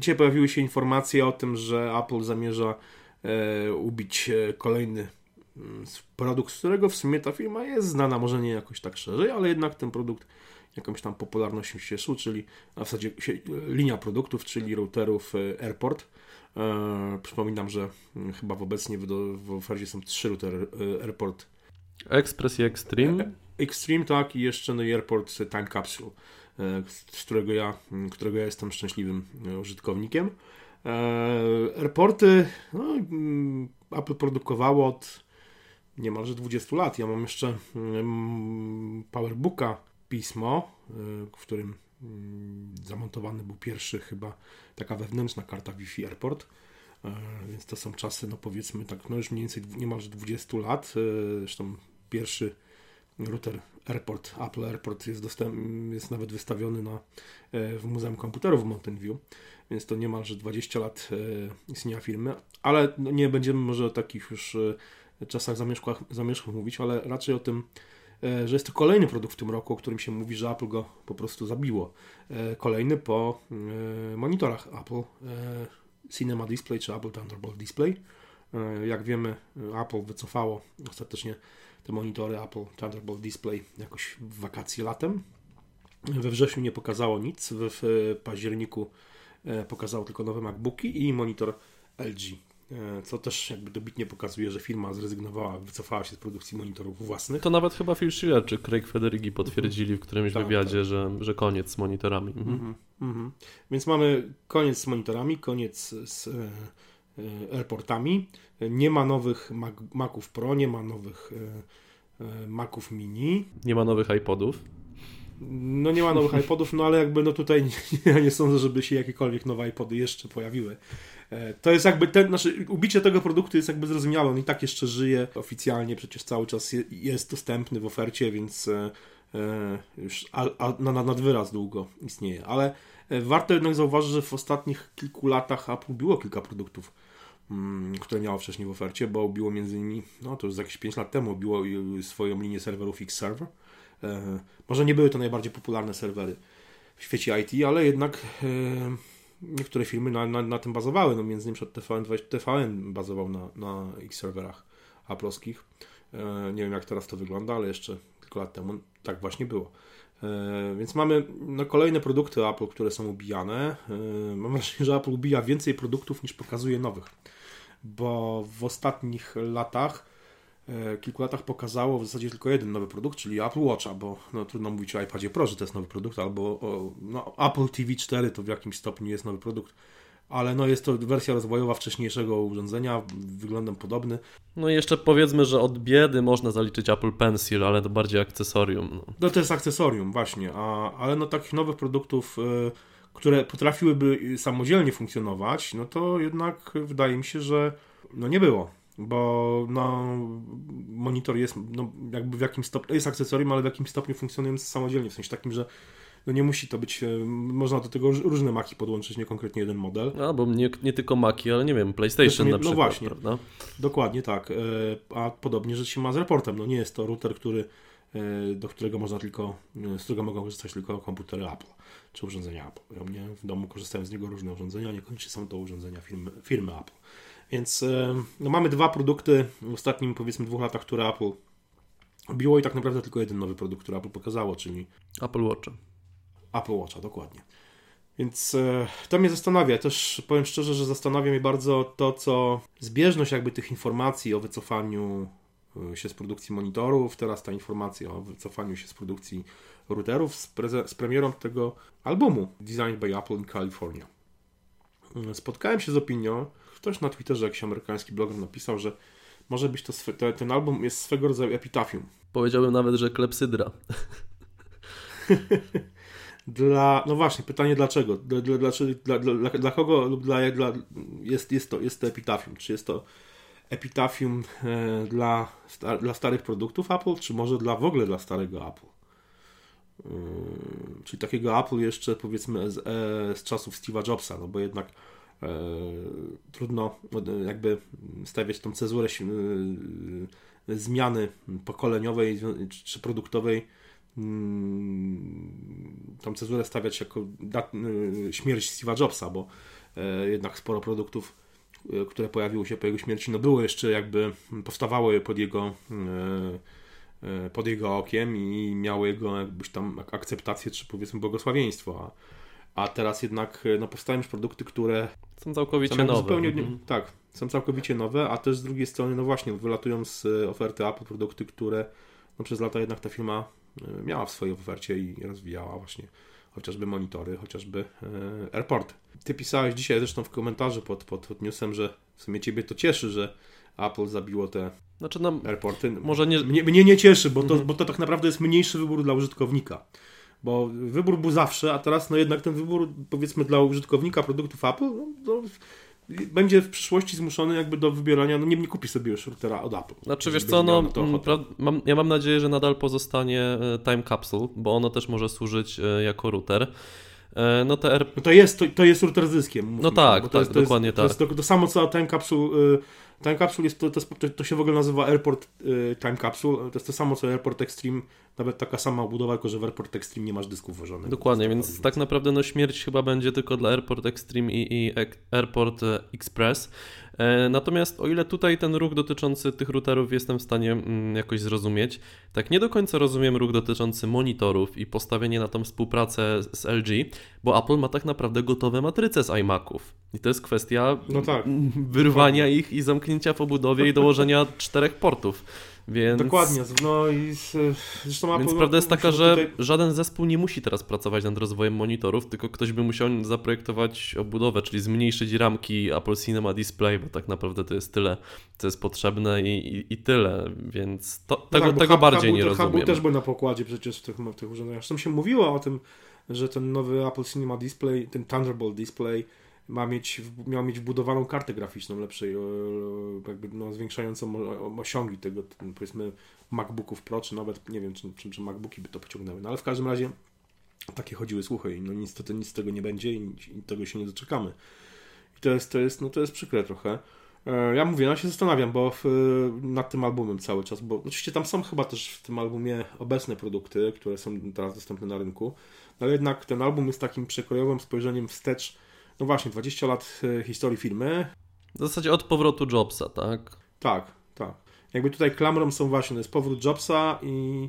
dzisiaj pojawiły się informacje o tym, że Apple zamierza e, ubić e, kolejny mm, produkt, z którego w sumie ta firma jest znana, może nie jakoś tak szerzej, ale jednak ten produkt jakąś tam popularnością się cieszył, czyli w zasadzie linia produktów, czyli routerów e, Airport. E, przypominam, że mm, chyba obecnie w, w ofercie są trzy routery e, Airport. Express i Extreme. Extreme, tak, i jeszcze no, Airport Time Capsule, z którego ja, mm, którego ja jestem szczęśliwym użytkownikiem. Airporty no, mm, Apple produkowało od niemalże 20 lat. Ja mam jeszcze PowerBooka pismo, w którym mm, zamontowany był pierwszy chyba taka wewnętrzna karta Wi-Fi Airport. Więc to są czasy, no powiedzmy tak, no już mniej więcej niemalże 20 lat. Zresztą pierwszy router Airport, Apple Airport jest, dostęp, jest nawet wystawiony na, w Muzeum Komputerów w Mountain View, więc to niemalże 20 lat istnienia firmy, ale no nie będziemy może o takich już czasach zamieszkłych, zamieszkłych mówić, ale raczej o tym, E, że jest to kolejny produkt w tym roku, o którym się mówi, że Apple go po prostu zabiło. E, kolejny po e, monitorach Apple Cinema Display czy Apple Thunderbolt Display. Jak wiemy, Apple wycofało ostatecznie te monitory Apple Thunderbolt Display jakoś w wakacje latem. We wrześniu nie pokazało nic, w październiku pokazało tylko nowe MacBooki i monitor LG. E, co też jakby dobitnie pokazuje, że firma zrezygnowała, wycofała się z produkcji monitorów własnych. To nawet chyba Phil Schiller czy Craig Federighi potwierdzili w którymś tak, wywiadzie, tak. Że, że koniec z monitorami. Mhm. Mhm. Mhm. Więc mamy koniec z monitorami, koniec z e, e, airportami. Nie ma nowych Mac, Maców Pro, nie ma nowych e, e, Maców Mini. Nie ma nowych iPodów. No nie ma nowych iPodów, no ale jakby no tutaj ja nie sądzę, żeby się jakiekolwiek nowe iPody jeszcze pojawiły. E, to jest jakby ten, znaczy ubicie tego produktu jest jakby zrozumiałe, on i tak jeszcze żyje oficjalnie, przecież cały czas jest dostępny w ofercie, więc e, e, już a, a, na, nad wyraz długo istnieje, ale warto jednak zauważyć, że w ostatnich kilku latach Apple było kilka produktów, które miało wcześniej w ofercie, bo biło między innymi, no to już jakieś 5 lat temu, biło swoją linię serwerów X-Server. Może nie były to najbardziej popularne serwery w świecie IT, ale jednak niektóre firmy na, na, na tym bazowały, no między innymi TVN, TVN bazował na, na ich serwerach aplowskich. E, nie wiem jak teraz to wygląda, ale jeszcze kilka lat temu tak właśnie było. E, więc mamy no, kolejne produkty Apple, które są ubijane. E, mam wrażenie, że Apple ubija więcej produktów niż pokazuje nowych, bo w ostatnich latach E, kilku latach pokazało w zasadzie tylko jeden nowy produkt, czyli Apple Watcha, bo no, trudno mówić o iPadzie Pro, że to jest nowy produkt, albo o, no, Apple TV 4 to w jakimś stopniu jest nowy produkt, ale no, jest to wersja rozwojowa wcześniejszego urządzenia, wyglądem podobny. No i jeszcze powiedzmy, że od biedy można zaliczyć Apple Pencil, ale to bardziej akcesorium. No, no to jest akcesorium, właśnie, a, ale no takich nowych produktów... Yy, które potrafiłyby samodzielnie funkcjonować, no to jednak wydaje mi się, że no nie było bo no, monitor jest no, jakby w jakimś stopniu, jest akcesorium, ale w jakimś stopniu funkcjonuje samodzielnie, w sensie takim, że no nie musi to być, e, można do tego różne maki podłączyć, nie konkretnie jeden model. A, bo nie, nie tylko maki, ale nie wiem, PlayStation nie, na no przykład, No właśnie, prawda? dokładnie tak, e, a podobnie rzecz się ma z reportem, no nie jest to router, który, do którego można tylko, z którego mogą korzystać tylko komputery Apple, czy urządzenia Apple. Ja mnie w domu korzystają z niego różne urządzenia, niekoniecznie są to urządzenia firmy, firmy Apple. Więc e, no, mamy dwa produkty w ostatnim powiedzmy dwóch latach, które Apple biło i tak naprawdę tylko jeden nowy produkt, który Apple pokazało, czyli Apple Watch. Apple Watcha, dokładnie. Więc e, to mnie zastanawia. Też powiem szczerze, że zastanawia mnie bardzo to, co zbieżność jakby tych informacji o wycofaniu e, się z produkcji monitorów, teraz ta informacja o wycofaniu się z produkcji routerów z, z premierą tego albumu Designed by Apple in California. Spotkałem się z opinią, Ktoś na Twitterze, jakiś amerykański bloger napisał, że może być to, to ten album jest swego rodzaju epitafium. Powiedziałbym nawet, że klepsydra. dla, no właśnie, pytanie dlaczego? Dla, dla, dla, dla, dla kogo lub dla, dla jest, jest, to, jest to epitafium? Czy jest to epitafium e, dla, dla starych produktów Apple, czy może dla w ogóle dla starego Apple? E, czyli takiego Apple jeszcze powiedzmy z, e, z czasów Steve'a Jobsa, no bo jednak trudno jakby stawiać tą cezurę zmiany pokoleniowej czy produktowej mm, tą cezurę stawiać jako śmierć Steve'a Jobsa, bo jednak sporo produktów, które pojawiły się po jego śmierci, no było jeszcze jakby, powstawały pod jego pod jego okiem i miały jego jakbyś tam akceptację, czy powiedzmy błogosławieństwo, a, a teraz jednak no, powstają już produkty, które są całkowicie są nowe. Zupełnie, mhm. Tak, są całkowicie nowe, a też z drugiej strony, no właśnie, wylatują z oferty Apple produkty, które no, przez lata jednak ta firma miała w swojej ofercie i rozwijała właśnie chociażby monitory, chociażby e, airport. Ty pisałeś dzisiaj zresztą w komentarzu pod, pod, pod newsem, że w sumie ciebie to cieszy, że Apple zabiło te znaczy, no, airporty. Może nie... Mnie, mnie nie cieszy, bo to, mhm. bo to tak naprawdę jest mniejszy wybór dla użytkownika. Bo wybór był zawsze, a teraz no jednak ten wybór powiedzmy dla użytkownika produktów Apple no, no będzie w przyszłości zmuszony jakby do wybierania, no nie, nie kupi sobie już routera od Apple. Znaczy wiesz co, no, mam, ja mam nadzieję, że nadal pozostanie e, Time Capsule, bo ono też może służyć e, jako router. E, no, te R... no to, jest, to, to jest router z dyskiem. No tak, tak, jest, dokładnie to jest, tak. To, to, samo co Time Capsule Time Capsule jest to, to, to, się w ogóle nazywa Airport Time Capsule. To jest to samo co Airport Extreme, nawet taka sama budowa, tylko że w Airport Extreme nie masz dysków włożonych. Dokładnie, więc tak naprawdę no, śmierć chyba będzie tylko dla Airport Extreme i, i Airport e, Express. E, natomiast o ile tutaj ten ruch dotyczący tych routerów jestem w stanie mm, jakoś zrozumieć, tak nie do końca rozumiem ruch dotyczący monitorów i postawienie na tą współpracę z LG, bo Apple ma tak naprawdę gotowe matryce z iMaców. I to jest kwestia no tak. wyrwania ich i zamknięcia po budowie i dołożenia czterech portów. Więc... Dokładnie. No i zresztą Więc prawda jest taka, że tutaj... żaden zespół nie musi teraz pracować nad rozwojem monitorów, tylko ktoś by musiał zaprojektować obudowę, czyli zmniejszyć ramki Apple Cinema Display, bo tak naprawdę to jest tyle, co jest potrzebne i, i, i tyle. Więc to, no tego, tak, tego hub, bardziej nie rozumiem. Hub też był na pokładzie przecież w tych, w tych urządzeniach. Zresztą się mówiło o tym, że ten nowy Apple Cinema Display, ten Thunderbolt Display ma mieć, miał mieć wbudowaną kartę graficzną lepszej, jakby no, zwiększającą osiągi tego, powiedzmy, MacBooków Pro, czy nawet, nie wiem, czy, czy, czy MacBooki by to pociągnęły. No ale w każdym razie takie chodziły słuchy i no niestety nic z tego nie będzie i, i tego się nie doczekamy. I to jest, to jest, no to jest przykre trochę. E, ja mówię, no się zastanawiam, bo w, nad tym albumem cały czas, bo oczywiście tam są chyba też w tym albumie obecne produkty, które są teraz dostępne na rynku, ale jednak ten album jest takim przekrojowym spojrzeniem wstecz no właśnie, 20 lat e, historii firmy. W zasadzie od powrotu Jobsa, tak? Tak, tak. Jakby tutaj klamrą są właśnie, to jest powrót Jobsa i...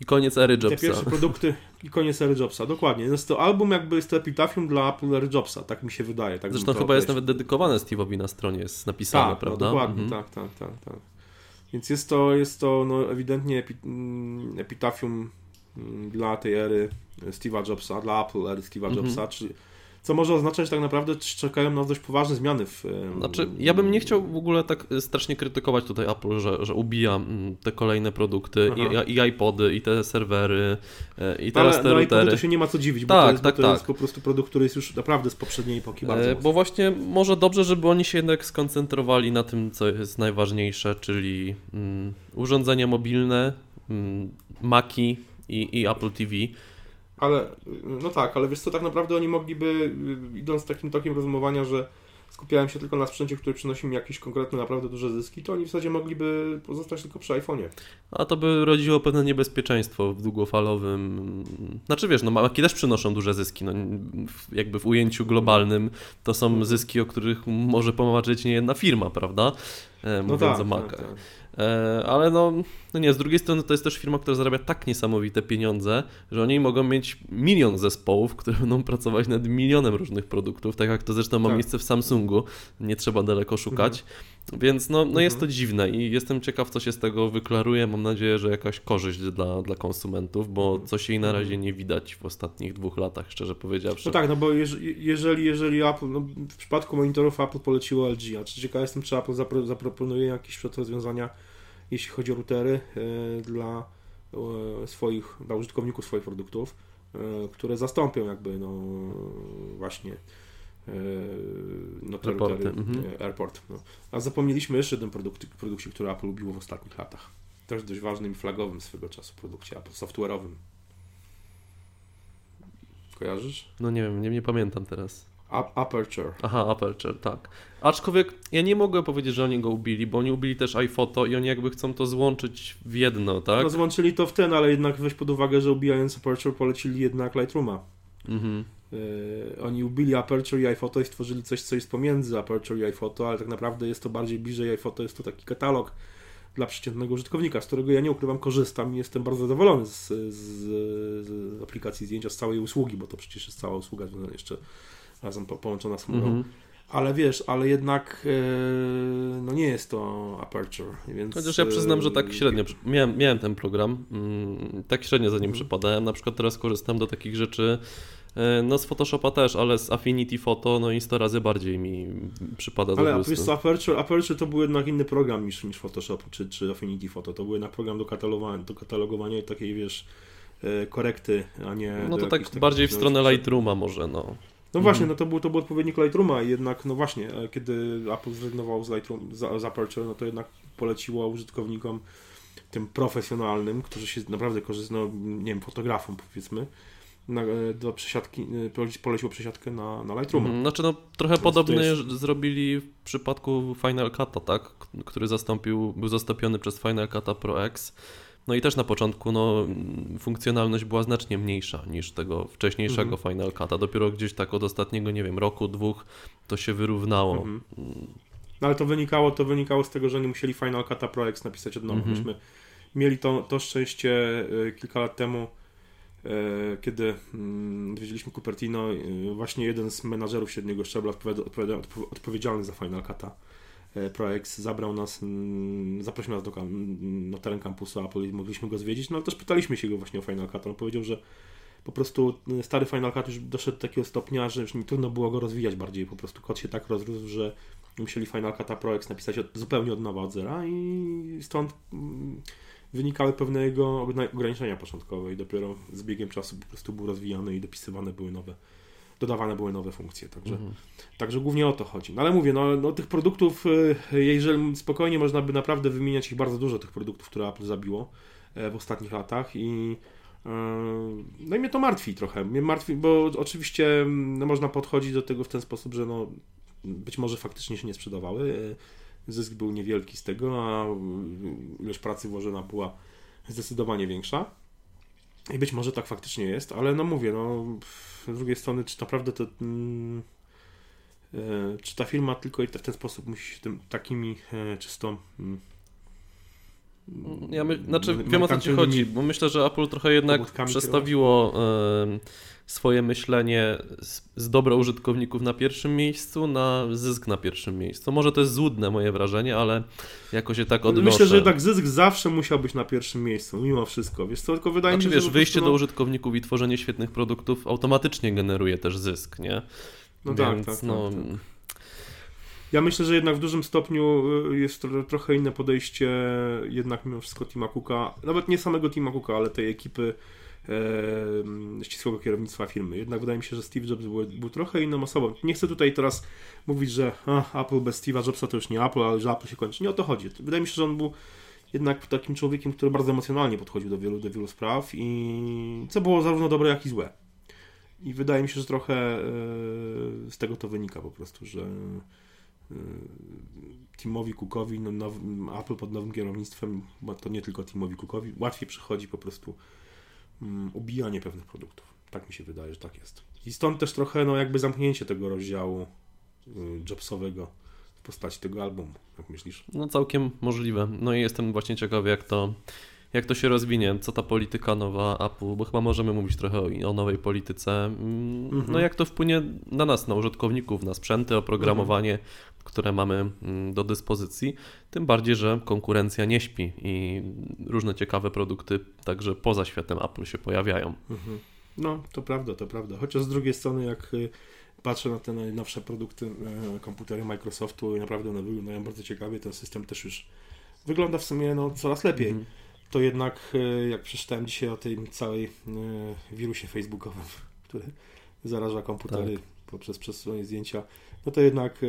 I koniec ery Jobsa. Te pierwsze produkty i koniec ery Jobsa, dokładnie. Jest to album jakby jest to epitafium dla Apple ery Jobsa, tak mi się wydaje. Tak Zresztą chyba jest nawet dedykowane Steve'owi na stronie, jest napisane, tak, no prawda? No, dokładnie, mhm. tak, tak, tak, tak. Więc jest to, jest to no, ewidentnie epi, mm, epitafium mm, dla tej ery Steve'a Jobsa, dla Apple ery Steve'a mhm. Jobsa, czy co może oznaczać tak naprawdę, że czekają nas dość poważne zmiany w. Znaczy, ja bym nie chciał w ogóle tak strasznie krytykować tutaj Apple, że, że ubija mm, te kolejne produkty i, i, iPody, i te serwery, e, i teraz Ale te routery. to się nie ma co dziwić, bo tak, to, jest, tak, bo to tak. jest po prostu produkt, który jest już naprawdę z poprzedniej epoki bardzo. E, bo właśnie może dobrze, żeby oni się jednak skoncentrowali na tym, co jest najważniejsze, czyli mm, urządzenia mobilne, mm, Maki i, i Apple TV. Ale, no tak, ale wiesz co, tak naprawdę oni mogliby, idąc takim tokiem rozumowania, że skupiałem się tylko na sprzęcie, który przynosi mi jakieś konkretne, naprawdę duże zyski, to oni w zasadzie mogliby pozostać tylko przy iPhone'ie. A to by rodziło pewne niebezpieczeństwo w długofalowym. Znaczy wiesz, no Maki też przynoszą duże zyski. No, jakby w ujęciu globalnym to są zyski, o których może pomarzyć nie jedna firma, prawda? E, mówiąc no tak, o Macach. Tak, tak. E, ale no, no nie, z drugiej strony to jest też firma, która zarabia tak niesamowite pieniądze, że oni mogą mieć milion zespołów, które będą pracować nad milionem różnych produktów, tak jak to zresztą ma tak. miejsce w Samsungu, nie trzeba daleko szukać. Mhm. Więc no, no mhm. jest to dziwne i jestem ciekaw, co się z tego wyklaruje. Mam nadzieję, że jakaś korzyść dla, dla konsumentów, bo mhm. coś jej na razie mhm. nie widać w ostatnich dwóch latach, szczerze powiedziawszy. No tak, no bo jeżeli, jeżeli Apple, no w przypadku monitorów Apple poleciło LG, a czy ciekaw jestem, czy Apple zapro, zaproponuje jakieś rozwiązania jeśli chodzi o routery e, dla e, swoich, dla użytkowników swoich produktów, e, które zastąpią jakby no właśnie no te Airporty. mhm. Airport. No. A zapomnieliśmy jeszcze jeden produkt, produkcie, który Apple lubiło w ostatnich latach. Też dość ważnym i flagowym swego czasu produkcie Apple, software'owym. Kojarzysz? No nie wiem, nie, nie pamiętam teraz. Aperture. Aha, Aperture, tak. Aczkolwiek ja nie mogę powiedzieć, że oni go ubili, bo oni ubili też iPhoto i oni jakby chcą to złączyć w jedno, tak? No złączyli to w ten, ale jednak weź pod uwagę, że ubijając Aperture polecili jednak Lightrooma. Mhm. Yy, oni ubili Aperture i iPhoto i stworzyli coś, co jest pomiędzy Aperture i iPhoto, ale tak naprawdę jest to bardziej bliżej iPhoto, jest to taki katalog dla przeciętnego użytkownika, z którego ja nie ukrywam, korzystam i jestem bardzo zadowolony z, z, z aplikacji zdjęcia, z całej usługi, bo to przecież jest cała usługa jeszcze razem po, połączona z chmurą. Mm -hmm. Ale wiesz, ale jednak yy, no nie jest to Aperture, więc... Chociaż ja przyznam, że tak średnio, miałem, miałem ten program, mm, tak średnio za nim mm. przypadałem, na przykład teraz korzystam do takich rzeczy, e, no z Photoshopa też, ale z Affinity Photo, no i 100 razy bardziej mi przypada do Ale wiesz co, Aperture, Aperture to był jednak inny program niż, niż Photoshop czy, czy Affinity Photo, to był jednak program do katalogowania, do katalogowania i takiej, wiesz, e, korekty, a nie... No to tak bardziej w stronę Lightrooma może, no. No właśnie, mhm. no to był, to był odpowiednik Lightrooma i jednak, no właśnie, e, kiedy Apple zrezygnował z, Lightroom, z, z Aperture, no to jednak poleciło użytkownikom tym profesjonalnym, którzy się naprawdę korzystają, no, nie wiem, fotografom powiedzmy, na, e, do przesiadki, e, poleciło przesiadkę na, na Lightrooma. Mhm, znaczy no trochę podobny jest... zrobili w przypadku Final Cut'a, tak? Który zastąpił, był zastąpiony przez Final Cut'a Pro X no i też na początku no, funkcjonalność była znacznie mniejsza niż tego wcześniejszego mhm. Final Cut'a. Dopiero gdzieś tak od ostatniego, nie wiem, roku, dwóch to się wyrównało. Mhm. No ale to wynikało, to wynikało z tego, że nie musieli Final Cut'a Pro X napisać od nowa. Mhm. Myśmy mieli to, to szczęście e, kilka lat temu, kiedy mm, odwiedziliśmy Cupertino, e, właśnie jeden z menadżerów średniego szczebla odpowiedzialny za Final Cut'a E, ProX zabrał nas, mm, zaprosił nas do, na teren kampusu Apple i mogliśmy go zwiedzić, no ale też pytaliśmy się go właśnie o Final Cut. On powiedział, że po prostu e, stary Final Cut już doszedł do takiego stopnia, że już mi trudno było go rozwijać bardziej. Po prostu kod się tak rozrósł, że musieli Final Cut Pro X napisać od, zupełnie od nowa, od zera i stąd mm, wynikały pewne jego ograniczenia początkowe i dopiero z biegiem czasu po prostu był rozwijany i dopisywane były nowe dodawane były nowe funkcje. Także, mhm. także głównie o to chodzi. No ale mówię, no, no tych produktów, y, jeżeli spokojnie można by naprawdę wymieniać ich bardzo dużo, tych produktów, które Apple zabiło e, w ostatnich latach i e, no i mnie to martwi trochę. Mnie martwi, bo oczywiście no, można podchodzić do tego w ten sposób, że no, być może faktycznie się nie sprzedawały. Zysk był niewielki z tego, a ilość pracy włożona była zdecydowanie większa. I być może tak faktycznie jest, ale no mówię, no z drugiej strony, czy naprawdę to. Mm, e, czy ta firma tylko i w ten sposób musi się tym takimi e, czysto. Mm, ja my, znaczy wiem o co ci chodzi, bo myślę, że Apple trochę jednak przestawiło y, swoje myślenie z, z dobra użytkowników na pierwszym miejscu na zysk na pierwszym miejscu. Może to jest złudne moje wrażenie, ale jako się tak odnoszę. Myślę, że jednak zysk zawsze musiał być na pierwszym miejscu, mimo wszystko. Wiesz, to tylko wydaje znaczy, mi się, wiesz, że wyjście do użytkowników i tworzenie świetnych produktów automatycznie generuje też zysk, nie? No tak, Więc, tak, tak, no... tak, tak. Ja myślę, że jednak w dużym stopniu y, jest to trochę inne podejście jednak mimo wszystko Tima Cooka, nawet nie samego Tima Cooka, ale tej ekipy e, ścisłego kierownictwa firmy. Jednak wydaje mi się, że Steve Jobs był, był trochę inną osobą. Nie chcę tutaj teraz mówić, że a, Apple bez Steve'a Jobsa to już nie Apple, ale że Apple się kończy. Nie o to chodzi. Wydaje mi się, że on był jednak takim człowiekiem, który bardzo emocjonalnie podchodził do wielu, do wielu spraw i co było zarówno dobre, jak i złe. I wydaje mi się, że trochę e, z tego to wynika po prostu, że Timowi Cookowi, no, Apple pod nowym kierownictwem, bo to nie tylko Timowi Cookowi, łatwiej przychodzi po prostu um, ubijanie pewnych produktów. Tak mi się wydaje, że tak jest. I stąd też trochę no, jakby zamknięcie tego rozdziału y, Jobsowego w postaci tego albumu, jak myślisz? No całkiem możliwe. No i jestem właśnie ciekawy, jak to jak to się rozwinie, co ta polityka nowa Apple, bo chyba możemy mówić trochę o, o nowej polityce, mm, no mhm. jak to wpłynie na nas, na użytkowników, na sprzęty, oprogramowanie, mhm. Które mamy mm, do dyspozycji, tym bardziej, że konkurencja nie śpi i różne ciekawe produkty także poza światem Apple się pojawiają. Mhm. No, to prawda, to prawda. Chociaż z drugiej strony, jak y, patrzę na te najnowsze produkty, e, komputery Microsoftu i naprawdę one wyglądają bardzo ciekawie, ten system też już wygląda w sumie no, coraz lepiej. Mhm to jednak e, jak przeczytałem dzisiaj o tym całej e, wirusie facebookowym, który zaraża komputery tak. Poprzez przesyłanie zdjęcia, no to jednak e,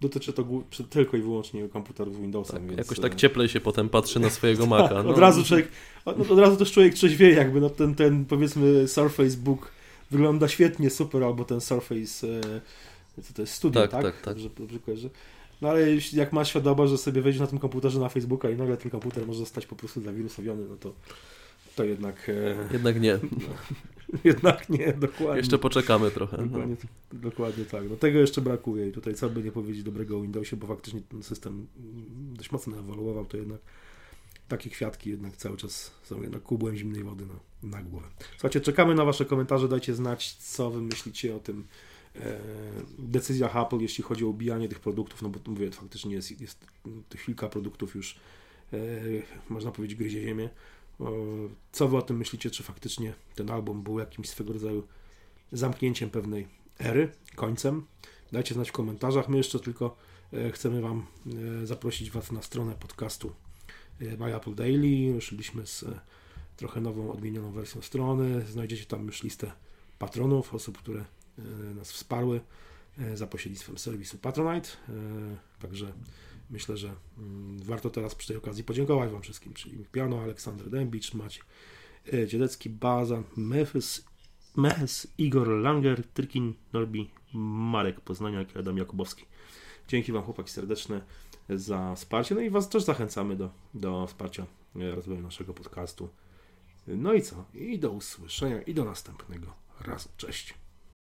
dotyczy to tylko i wyłącznie komputerów Windowsem. Tak, więc... Jakoś tak cieplej się potem patrzy na swojego Maca. No. od razu człowiek, od, od razu też człowiek trzeźwieje, jakby no ten, ten powiedzmy Surface Book wygląda świetnie, super, albo ten Surface co to jest studio, tak? tak, tak, tak. Dobrze, dobrze kojarzę. No ale jak masz świadomość, że sobie wejdziesz na tym komputerze na Facebooka i nagle ten komputer może zostać po prostu zawirusowiony, no to to jednak... E... Jednak nie. jednak nie, dokładnie. Jeszcze poczekamy trochę. No. Dokładnie, no. dokładnie tak. No tego jeszcze brakuje i tutaj co by nie powiedzieć dobrego o Windowsie, bo faktycznie ten system dość mocno ewoluował, to jednak takie kwiatki jednak cały czas są jednak kubłem zimnej wody na, na głowę. Słuchajcie, czekamy na Wasze komentarze, dajcie znać, co Wy myślicie o tym e, decyzjach Apple, jeśli chodzi o ubijanie tych produktów, no bo mówię, faktycznie jest, jest tych kilka produktów już, e, można powiedzieć, gryzie ziemię. Co Wy o tym myślicie, czy faktycznie ten album był jakimś swego rodzaju zamknięciem pewnej ery, końcem? Dajcie znać w komentarzach. My jeszcze tylko e, chcemy Wam e, zaprosić Was na stronę podcastu My e, Apple Daily. Ruszyliśmy z trochę nową, odmienioną wersją strony. Znajdziecie tam już listę patronów, osób, które nas wsparły za pośrednictwem serwisu Patronite. Także myślę, że mm, warto teraz przy tej okazji podziękować Wam wszystkim, czyli Piano, Aleksander Dębicz, Maciej Dziedecki, Baza, Memphis, Mehes, Igor Langer, Trykin, Norbi, Marek Poznania, Adam Jakubowski. Dzięki Wam chłopaki serdeczne za wsparcie. No i Was też zachęcamy do, do wsparcia e, rozwoju naszego podcastu. No i co? I do usłyszenia i do następnego razu. Cześć.